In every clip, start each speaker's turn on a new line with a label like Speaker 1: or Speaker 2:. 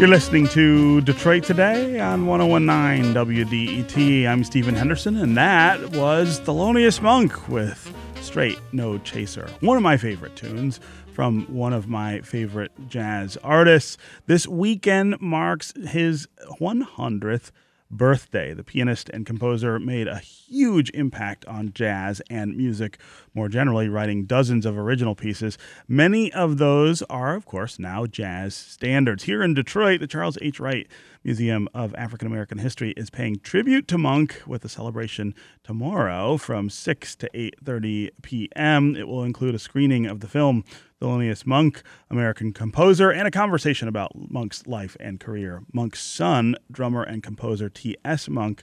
Speaker 1: You're listening to Detroit Today on 1019 WDET. I'm Stephen Henderson, and that was Thelonious Monk with Straight No Chaser. One of my favorite tunes from one of my favorite jazz artists. This weekend marks his 100th birthday. The pianist and composer made a huge impact on jazz and music more generally, writing dozens of original pieces. Many of those are, of course, now jazz standards. Here in Detroit, the Charles H. Wright Museum of African American History is paying tribute to Monk with a celebration tomorrow from 6 to 8:30 p.m. It will include a screening of the film Thelonious Monk, American composer, and a conversation about Monk's life and career. Monk's son, drummer and composer T.S. Monk,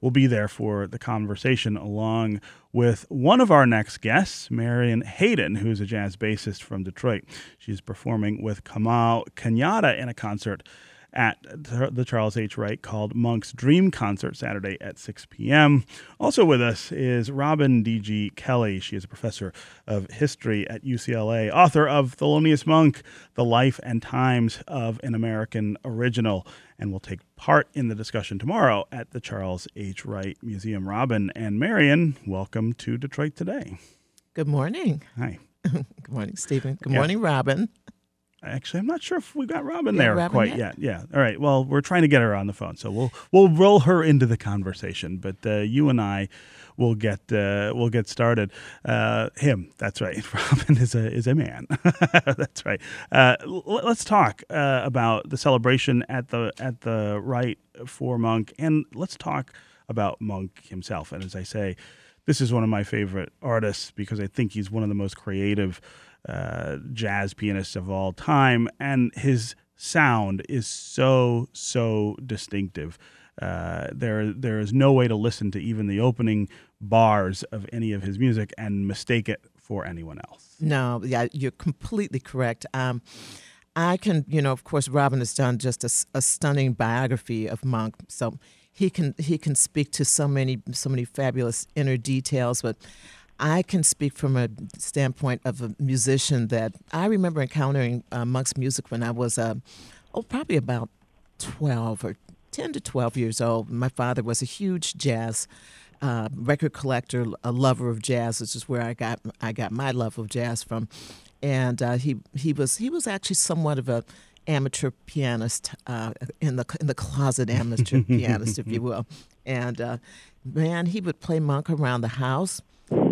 Speaker 1: will be there for the conversation along with one of our next guests, Marion Hayden, who's a jazz bassist from Detroit. She's performing with Kamau Kenyatta in a concert at the Charles H. Wright called Monk's Dream Concert Saturday at 6 p.m. Also with us is Robin D.G. Kelley. She is a professor of history at UCLA, author of Thelonious Monk, The Life and Times of an American Original, and will take part in the discussion tomorrow at the Charles H. Wright Museum. Robin and Marion, welcome to Detroit Today.
Speaker 2: Good morning.
Speaker 1: Hi.
Speaker 2: Good morning, Stephen. Good yeah. morning, Robin.
Speaker 1: Actually, I'm not sure if we've got Robin there Robin quite yet. yet. Yeah. All right. Well, we're trying to get her on the phone, so we'll we'll roll her into the conversation. But uh, you and I will get uh, we'll get started. Uh, him. That's right. Robin is a is a man. that's right. Uh, l- let's talk uh, about the celebration at the at the Wright for Monk, and let's talk about Monk himself. And as I say, this is one of my favorite artists because I think he's one of the most creative uh, jazz pianists of all time, and his sound is so so distinctive. Uh, there there is no way to listen to even the opening bars of any of his music and mistake it for anyone else.
Speaker 2: No, yeah, you're completely correct. Um, I can, you know, of course, Robin has done just a, a, stunning biography of Monk, so he can he can speak to so many so many fabulous inner details. But I can speak from a standpoint of a musician that I remember encountering uh, Monk's music when I was, uh, oh, probably about 12 or 10 to 12 years old. My father was a huge jazz uh, record collector, a lover of jazz, which is where I got I got my love of jazz from. And uh, he he was he was actually somewhat of a amateur pianist uh, in the in the closet amateur pianist, if you will. And uh, man, he would play Monk around the house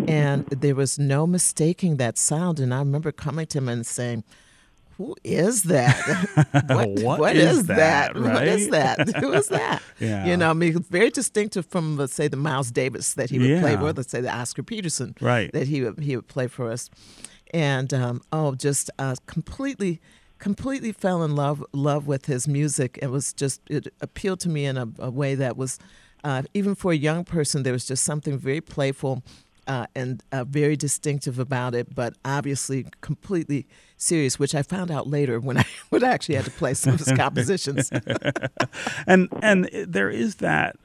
Speaker 2: and there was no mistaking that sound. And I remember coming to him and saying, who is that?
Speaker 1: what, what, what is, is that?
Speaker 2: that? Right? What is that? Who is that? yeah. You know, I mean, very distinctive from, let's say, the Miles Davis that he would yeah. play with, let's say the Oscar Peterson
Speaker 1: right.
Speaker 2: that he would, he would play for us. And, um, oh, just uh, completely completely fell in love love with his music. It was just it appealed to me in a, a way that was uh, even for a young person. There was just something very playful uh, and uh, very distinctive about it, but obviously completely serious, which I found out later when I actually had to play some of his compositions.
Speaker 1: and and there is that.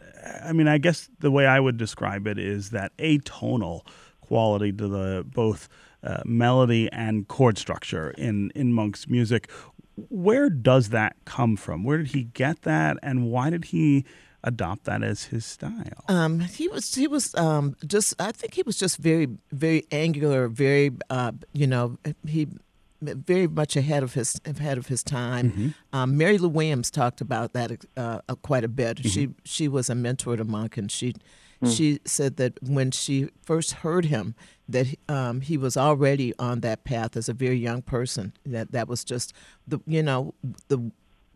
Speaker 1: I mean, I guess the way I would describe it is that atonal quality to the both uh, melody and chord structure in in Monk's music. Where does that come from? Where did he get that, and why did he? Adopt that as his style?
Speaker 2: Um, he was he was um, just I think he was just very very angular, very uh, you know he very much ahead of his ahead of his time. Mm-hmm. Um, Mary Lou Williams talked about that uh, uh, quite a bit. Mm-hmm. She she was a mentor to Monk, and she mm. she said that when she first heard him, that um, he was already on that path as a very young person. That that was just the you know the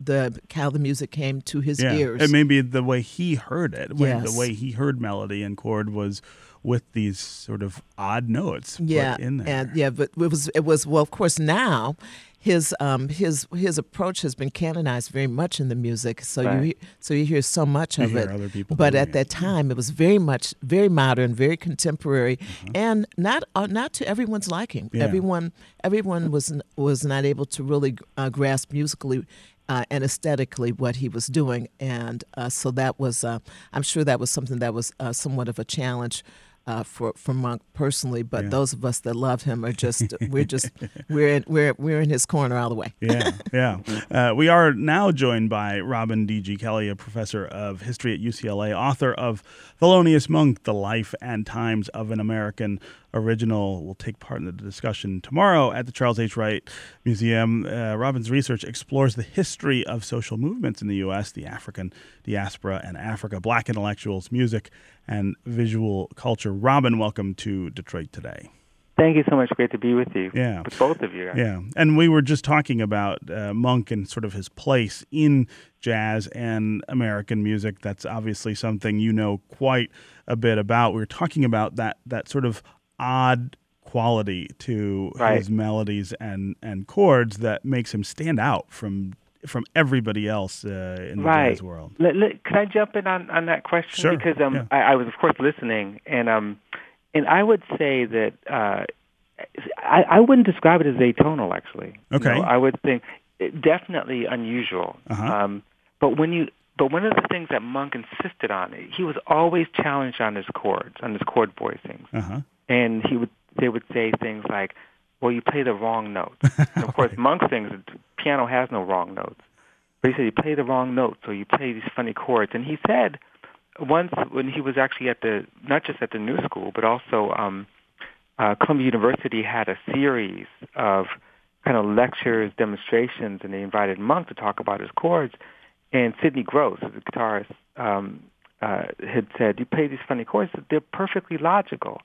Speaker 2: the how the music came to his
Speaker 1: yeah.
Speaker 2: ears.
Speaker 1: And maybe the way he heard it, yes. the way he heard melody and chord was with these sort of odd notes
Speaker 2: yeah,
Speaker 1: in there.
Speaker 2: And yeah, but it was it was well of course now his um, his his approach has been canonized very much in the music. So right. you so you hear so much
Speaker 1: you
Speaker 2: of
Speaker 1: it.
Speaker 2: but at that time, it was very much very modern, very contemporary, uh-huh. and not uh, not to everyone's liking. Yeah. Everyone everyone was was not able to really uh, grasp musically uh, and aesthetically what he was doing. And uh, so that was, uh, I'm sure that was something that was uh, somewhat of a challenge uh, for for Monk personally, but
Speaker 1: Yeah.
Speaker 2: those of us that love him are just we're just we're in, we're we're in his corner all the way.
Speaker 1: yeah, yeah. Uh, we are now joined by Robin D.G. Kelley, a professor of history at UCLA, author of Thelonious Monk, The Life and Times of an American Original. Will take part in the discussion tomorrow at the Charles H. Wright Museum. Uh, Robin's research explores the history of social movements in the U.S., the African diaspora and Africa, black intellectuals, music, and visual culture. Robin, welcome to Detroit today.
Speaker 3: Thank you so much. Great to be with you.
Speaker 1: Yeah.
Speaker 3: With both of you.
Speaker 1: Yeah, and we were just talking about uh, Monk and sort of his place in jazz and American music. That's obviously something you know quite a bit about. We were talking about that that sort of odd quality to
Speaker 3: Right.
Speaker 1: his melodies and and chords that makes him stand out from from everybody else uh, in the
Speaker 3: Right.
Speaker 1: jazz world.
Speaker 3: Let, let, can I jump in on, on that question?
Speaker 1: Sure,
Speaker 3: Because um,
Speaker 1: yeah.
Speaker 3: I, I was, of course, listening, and um, and I would say that uh, I, I wouldn't describe it as atonal, actually. You
Speaker 1: Okay.
Speaker 3: know, I would think definitely unusual.
Speaker 1: Uh-huh.
Speaker 3: Um, but when you but one of the things that Monk insisted on, he was always challenged on his chords, on his chord voicings.
Speaker 1: Uh huh.
Speaker 3: And he would they would say things like, "Well, you play the wrong notes." and of course, Monk sings piano has no wrong notes, but he said you play the wrong notes or you play these funny chords. And he said once when he was actually at the not just at the New School, but also um, uh, Columbia University had a series of kind of lectures, demonstrations, and they invited Monk to talk about his chords. And Sidney Gross, the guitarist, um, uh, had said, "You play these funny chords; they're perfectly logical."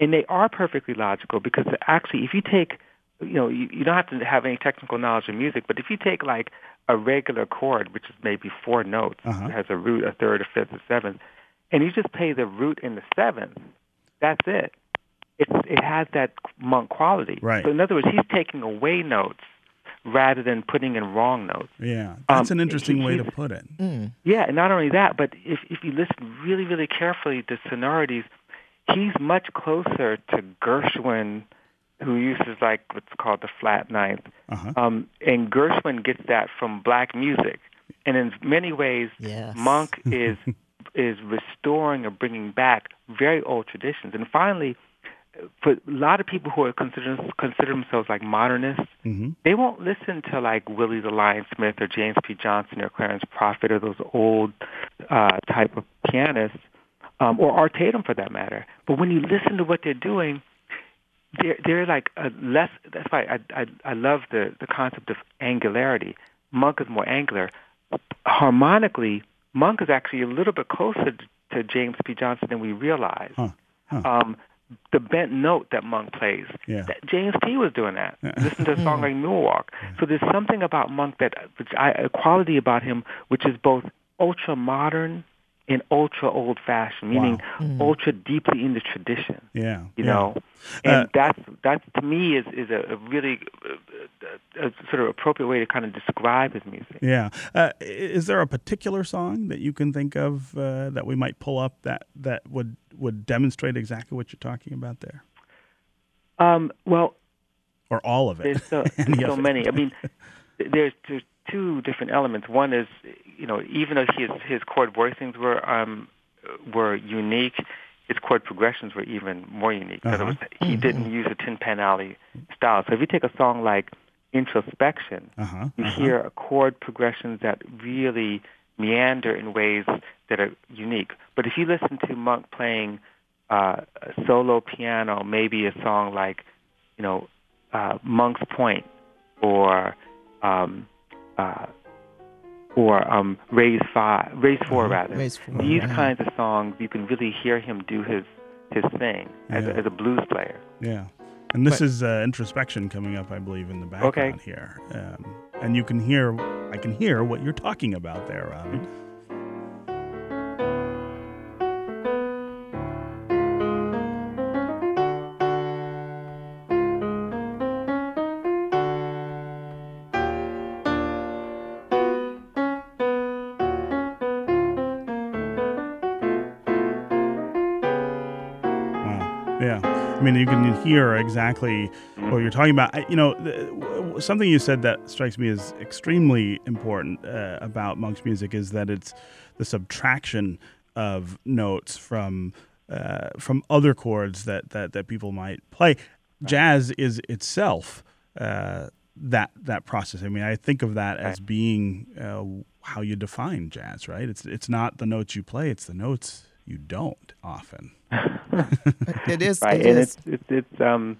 Speaker 3: And they are perfectly logical because actually if you take you know you, you don't have to have any technical knowledge of music but if you take like a regular chord which is maybe four notes
Speaker 1: Uh-huh.
Speaker 3: has a root a third a fifth a seventh and you just play the root in the seventh that's it it's it has that monk quality
Speaker 1: Right.
Speaker 3: so in other words he's taking away notes rather than putting in wrong notes
Speaker 1: Yeah, that's
Speaker 3: Um,
Speaker 1: an interesting
Speaker 3: he-
Speaker 1: way to put it.
Speaker 2: Mm.
Speaker 3: yeah, and not only that, but if if you listen really, really carefully to sonorities, he's much closer to Gershwin, who uses like what's called the flat ninth.
Speaker 1: Uh-huh.
Speaker 3: Um, and Gershwin gets that from black music, and in many ways,
Speaker 2: Yes.
Speaker 3: Monk is is restoring or bringing back very old traditions. And finally, for a lot of people who are consider consider themselves like modernists,
Speaker 1: hmm
Speaker 3: they won't listen to like Willie the Lion Smith or James P. Johnson or Clarence Profit or those old uh, type of pianists, um, or Art Tatum for that matter. But when you listen to what they're doing, they're they're like a less. That's why I I, I love the the concept of angularity. Monk is more angular. Harmonically, Monk is actually a little bit closer to, to James P. Johnson than we realize.
Speaker 1: Huh. Huh.
Speaker 3: Um, the bent note that Monk plays,
Speaker 1: Yeah.
Speaker 3: that James P. was doing that. Listen to a song like Moonwalk. So there's something about Monk that, which I, a quality about him, which is both ultra modern and ultra old fashioned, meaning ultra deeply in the tradition.
Speaker 1: Yeah.
Speaker 3: You
Speaker 1: yeah.
Speaker 3: know, and
Speaker 1: Uh,
Speaker 3: that's that to me is is a, a really uh, a sort of appropriate way to kind of describe his music.
Speaker 1: Yeah. Uh, is there a particular song that you can think of uh, that we might pull up that, that would, would demonstrate exactly what you're talking about there?
Speaker 3: Um, well,
Speaker 1: Or all of it?
Speaker 3: There's so, so many. I mean, there's there's two different elements. One is, you know, even though his his chord voicings were um were unique, his chord progressions were even more unique. In other
Speaker 1: Uh-huh.
Speaker 3: words, he didn't use a Tin Pan Alley style. So if you take a song like Introspection,
Speaker 1: Uh-huh.
Speaker 3: you
Speaker 1: uh-huh.
Speaker 3: hear chord progressions that really meander in ways that are unique. But if you listen to Monk playing uh, a solo piano, maybe a song like, you know, uh, Monk's Point or um, uh, or um, Raise Five, Raise 4
Speaker 1: Uh-huh.
Speaker 3: rather.
Speaker 2: Raise Four,
Speaker 3: These
Speaker 2: yeah.
Speaker 3: kinds of songs, you can really hear him do his his thing as,
Speaker 1: Yeah.
Speaker 3: a, as a blues player.
Speaker 1: Yeah. And this
Speaker 3: But-
Speaker 1: is uh, introspection coming up, I believe, in the background here. Um, and you can hear, I can hear what you're talking about there, Robin. Wow. I mean, you can hear exactly what you're talking about. I- You know, the, something you said that strikes me as extremely important uh, about Monk's music is that it's the subtraction of notes from uh, from other chords that, that that people might play. Jazz is itself uh, that that process. I mean, I think of that as being uh, how you define jazz, right? It's it's not the notes you play; it's the notes you don't often.
Speaker 2: it is
Speaker 3: right,
Speaker 2: it
Speaker 3: and
Speaker 2: is.
Speaker 3: it's it's, it's um,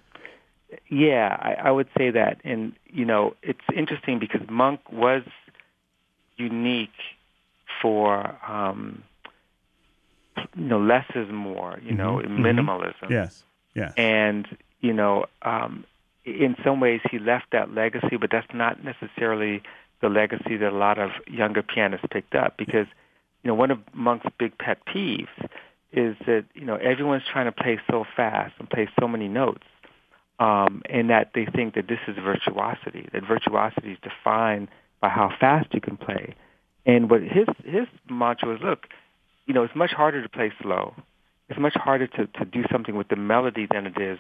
Speaker 3: yeah, I, I would say that, and you know, it's interesting because Monk was unique for um, you know less is more, you know,
Speaker 1: Mhm, mhm.
Speaker 3: minimalism,
Speaker 1: Yes, yes,
Speaker 3: and you know, um, in some ways he left that legacy, but that's not necessarily the legacy that a lot of younger pianists picked up because you know one of Monk's big pet peeves is that you know everyone's trying to play so fast and play so many notes, um, and that they think that this is virtuosity. That virtuosity is defined by how fast you can play. And what his his mantra is, look, you know, it's much harder to play slow. It's much harder to, to do something with the melody than it is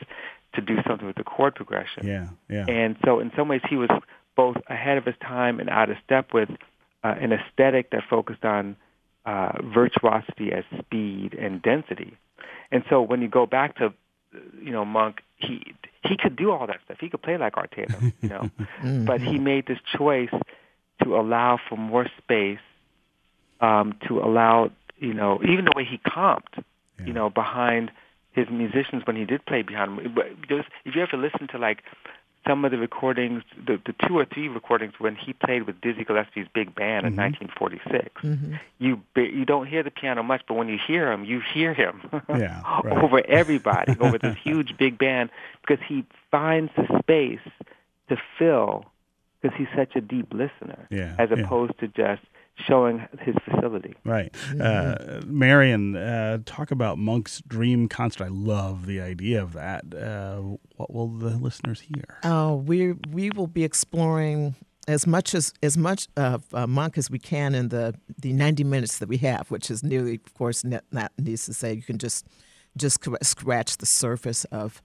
Speaker 3: to do something with the chord progression.
Speaker 1: yeah, yeah,
Speaker 3: And so, in some ways, he was both ahead of his time and out of step with uh, an aesthetic that focused on uh, virtuosity as speed and density. And so, when you go back to, you know, Monk, he he could do all that stuff. He could play like Art Tatum, you know, but he made this choice to allow for more space, um, to allow, you know, even the way he comped,
Speaker 1: Yeah.
Speaker 3: you know, behind his musicians when he did play behind them. If you ever listen to like some of the recordings, the, the two or three recordings when he played with Dizzy Gillespie's big band in 1946,
Speaker 2: Mhm.
Speaker 3: you you don't hear the piano much, but when you hear him, you hear him
Speaker 1: Yeah, right.
Speaker 3: over everybody, over this huge big band, because he finds the space to fill, because he's such a deep listener,
Speaker 1: Yeah,
Speaker 3: as
Speaker 1: yeah.
Speaker 3: opposed to just showing his facility.
Speaker 1: Right. Uh, Marion, uh, talk about Monk's Dream Concert. I love the idea of that. Uh, what will the listeners hear?
Speaker 2: Uh, we we will be exploring as much as as much of uh, Monk as we can in the the 90 minutes that we have, which is nearly, of course, not, not needs to say you can just just scr- scratch the surface of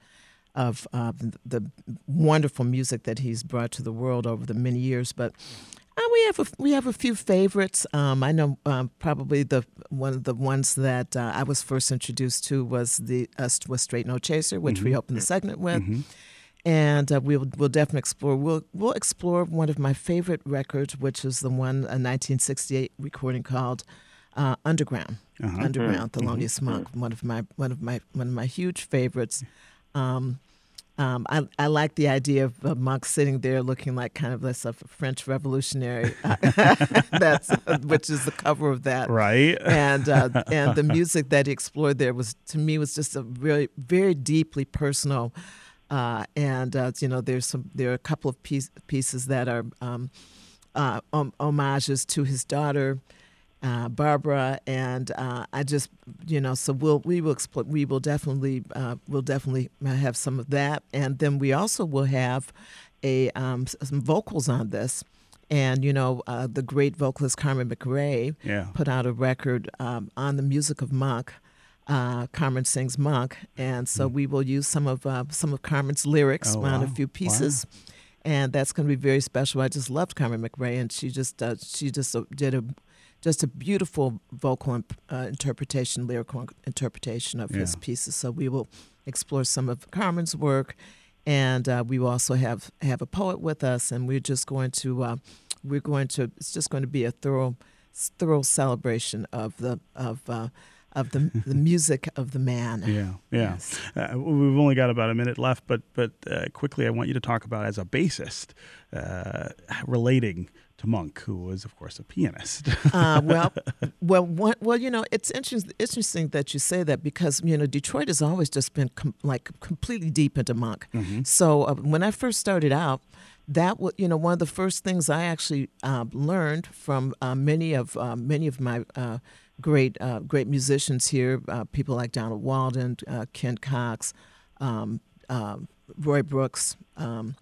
Speaker 2: of uh, the wonderful music that he's brought to the world over the many years, but. Uh, we have a, we have a few favorites. Um, I know um, probably the one of the ones that uh, I was first introduced to was the uh, was Straight No Chaser, which we opened the segment with and uh, we'll we'll definitely explore. We'll we'll explore one of my favorite records, which is the one a 1968 recording called uh, "Underground."
Speaker 1: Uh-huh.
Speaker 2: Underground, Thelonious Monk, one of my one of my one of my huge favorites. Um, um, I, I like the idea of uh, Monk sitting there looking like kind of this a French revolutionary. that's which is the cover of that
Speaker 1: Right.
Speaker 2: and uh, and the music that he explored there was to me was just a really very deeply personal. Uh, and uh, you know, there's some there are a couple of piece, pieces that are um, uh, hom- homages to his daughter. Uh, Barbara and uh, I just you know so we'll we will expl- we will definitely uh, we'll definitely have some of that and then we also will have a um, some vocals on this and you know uh, the great vocalist Carmen McRae
Speaker 1: Yeah.
Speaker 2: put out a record um, on the music of Monk. Uh, Carmen sings Monk, and so we will use some of uh, some of Carmen's lyrics
Speaker 1: Oh,
Speaker 2: on a few pieces, and that's going to be very special. I just loved Carmen McRae, and she just uh, she just uh, did a just a beautiful vocal imp- uh, interpretation, lyrical interpretation of his pieces. So we will explore some of Carmen's work, and uh, we will also have have a poet with us, and we're just going to uh, we're going to it's just going to be a thorough thorough celebration of the of uh, of the the music of the man.
Speaker 1: Yeah, yeah.
Speaker 2: Yes.
Speaker 1: Uh, we've only got about a minute left, but but uh, quickly, I want you to talk about as a bassist uh, relating to Monk, who was, of course, a pianist.
Speaker 2: uh, well, well, one, well, you know, it's interesting. Interesting that you say that because you know Detroit has always just been com- like completely deep into Monk. So uh, when I first started out, that was you know one of the first things I actually uh, learned from uh, many of uh, many of my uh, great uh, great musicians here, uh, people like Donald Walden, uh, Kenn Cox, um, uh, Roy Brooks. Um,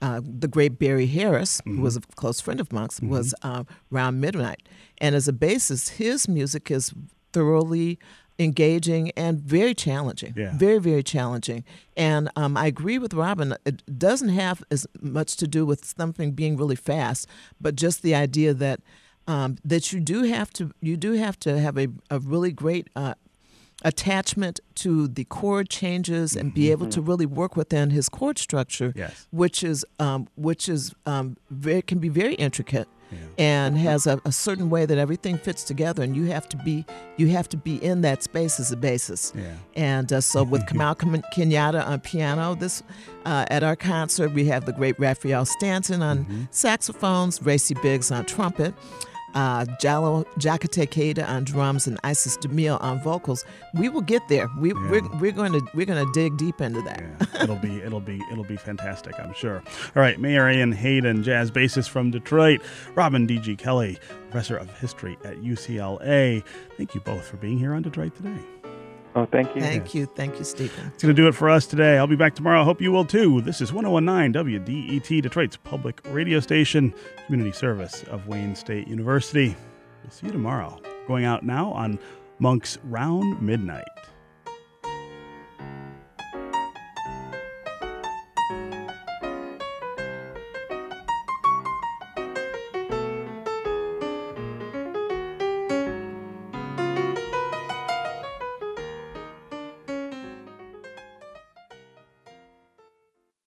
Speaker 2: uh, the great Barry Harris, who was a close friend of Monk's, was uh, around midnight. And as a bassist, his music is thoroughly engaging and very challenging.
Speaker 1: Yeah.
Speaker 2: Very, very challenging. And um, I agree with Robin. It doesn't have as much to do with something being really fast, but just the idea that um, that you do have to you do have to have a, a really great uh, attachment to the chord changes and be able to really work within his chord structure,
Speaker 1: Yes.
Speaker 2: which is um, which is um, very can be very intricate
Speaker 1: Yeah.
Speaker 2: and has a, a certain way that everything fits together, and you have to be you have to be in that space as a basis.
Speaker 1: Yeah.
Speaker 2: And uh, so with Kamau Kenyatta on piano, this uh, at our concert we have the great Rafael Statin on
Speaker 1: Mm-hmm.
Speaker 2: saxophones, Rayse Biggs on trumpet, uh, Djallo Djakate Keita on drums, and Isis DeMille on vocals. We will get there. We, we're, we're going to we're going to dig deep into that.
Speaker 1: Yeah, it'll be it'll be it'll be fantastic, I'm sure. All right, Marion Hayden, jazz bassist from Detroit, Robin D.G. Kelley, professor of history at UCLA. Thank you both for being here on Detroit today.
Speaker 3: Oh, thank you.
Speaker 2: Thank you, thank you, Stephen.
Speaker 1: It's going to do it for us today. I'll be back tomorrow. I hope you will too. This is 1019 WDET, Detroit's public radio station, community service of Wayne State University. We'll see you tomorrow. Going out now on Monk's Round Midnight.